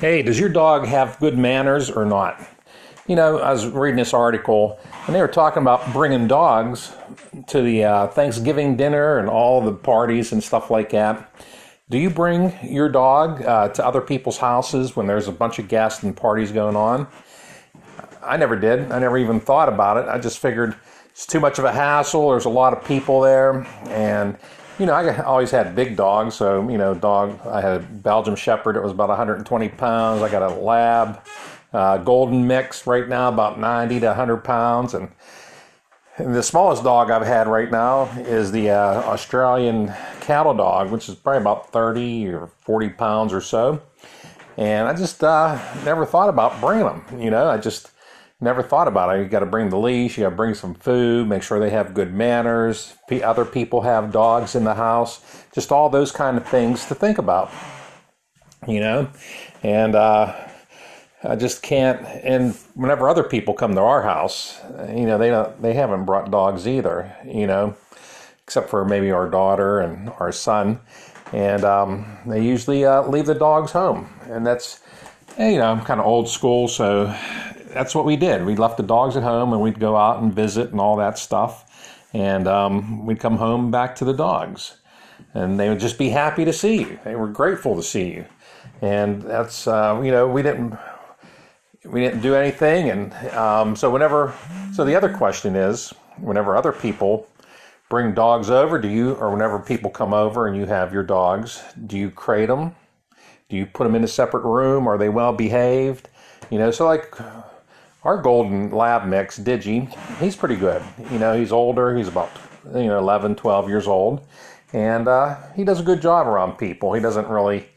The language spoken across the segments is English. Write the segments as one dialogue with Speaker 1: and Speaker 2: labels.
Speaker 1: Hey, does your dog have good manners or not? You know, I was reading this article and they were talking about bringing dogs to the uh, Thanksgiving dinner and all the parties and stuff like that. Do you bring your dog uh, to other people's houses when there's a bunch of guests and parties going on? I never did. I never even thought about it. I just figured it's too much of a hassle. There's a lot of people there, and you know, I always had big dogs. So you know, dog. I had a Belgian Shepherd. It was about 120 pounds. I got a Lab, uh, Golden Mix right now, about 90 to 100 pounds, and and the smallest dog I've had right now is the uh, Australian cattle dog, which is probably about 30 or 40 pounds or so. And I just uh, never thought about bringing them. You know, I just never thought about it. You got to bring the leash, you got to bring some food, make sure they have good manners. Other people have dogs in the house, just all those kind of things to think about. You know, and uh, I just can't. And whenever other people come to our house, you know, they don't, they haven't brought dogs either. You know, except for maybe our daughter and our son, and um, they usually uh, leave the dogs home, and that's you know, I'm kind of old school, so that's what we did. We left the dogs at home, and we'd go out and visit and all that stuff, and um, we'd come home back to the dogs, and they would just be happy to see you. They were grateful to see you, and that's uh, you know, we didn't we didn't do anything. And um, so whenever, so the other question is, whenever other people bring dogs over, do you, or whenever people come over and you have your dogs, do you crate them? Do you put them in a separate room? Are they well behaved? You know, so like our golden lab mix, Digi, he's pretty good. You know, he's older. He's about, you know, 11, 12 years old. And uh, he does a good job around people. He doesn't really,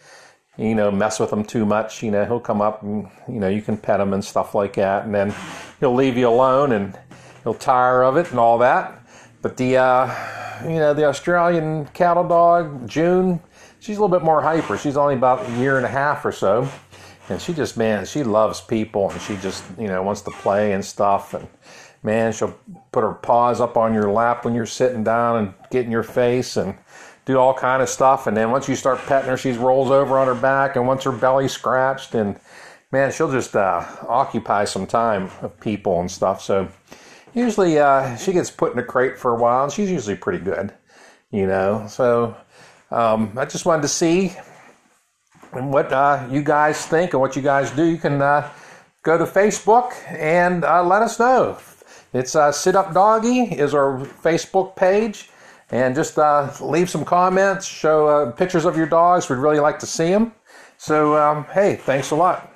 Speaker 1: you know, mess with them too much. You know, he'll come up and, you know, you can pet him and stuff like that. And then he'll leave you alone and he'll tire of it and all that. But the, uh, you know, the Australian cattle dog, June, she's a little bit more hyper. She's only about a year and a half or so. And she just, man, she loves people and she just, you know, wants to play and stuff. And man, she'll put her paws up on your lap when you're sitting down and get in your face and do all kind of stuff. And then once you start petting her, she rolls over on her back and wants her belly scratched. And man, she'll just uh, occupy some time of people and stuff. So usually uh, she gets put in a crate for a while, and she's usually pretty good, you know. So um, I just wanted to see what uh, you guys think and what you guys do. You can uh, go to Facebook and uh, let us know. It's uh, Sit Up Doggy is our Facebook page and just uh, leave some comments, show uh, pictures of your dogs. We'd really like to see them. So, um, hey, thanks a lot.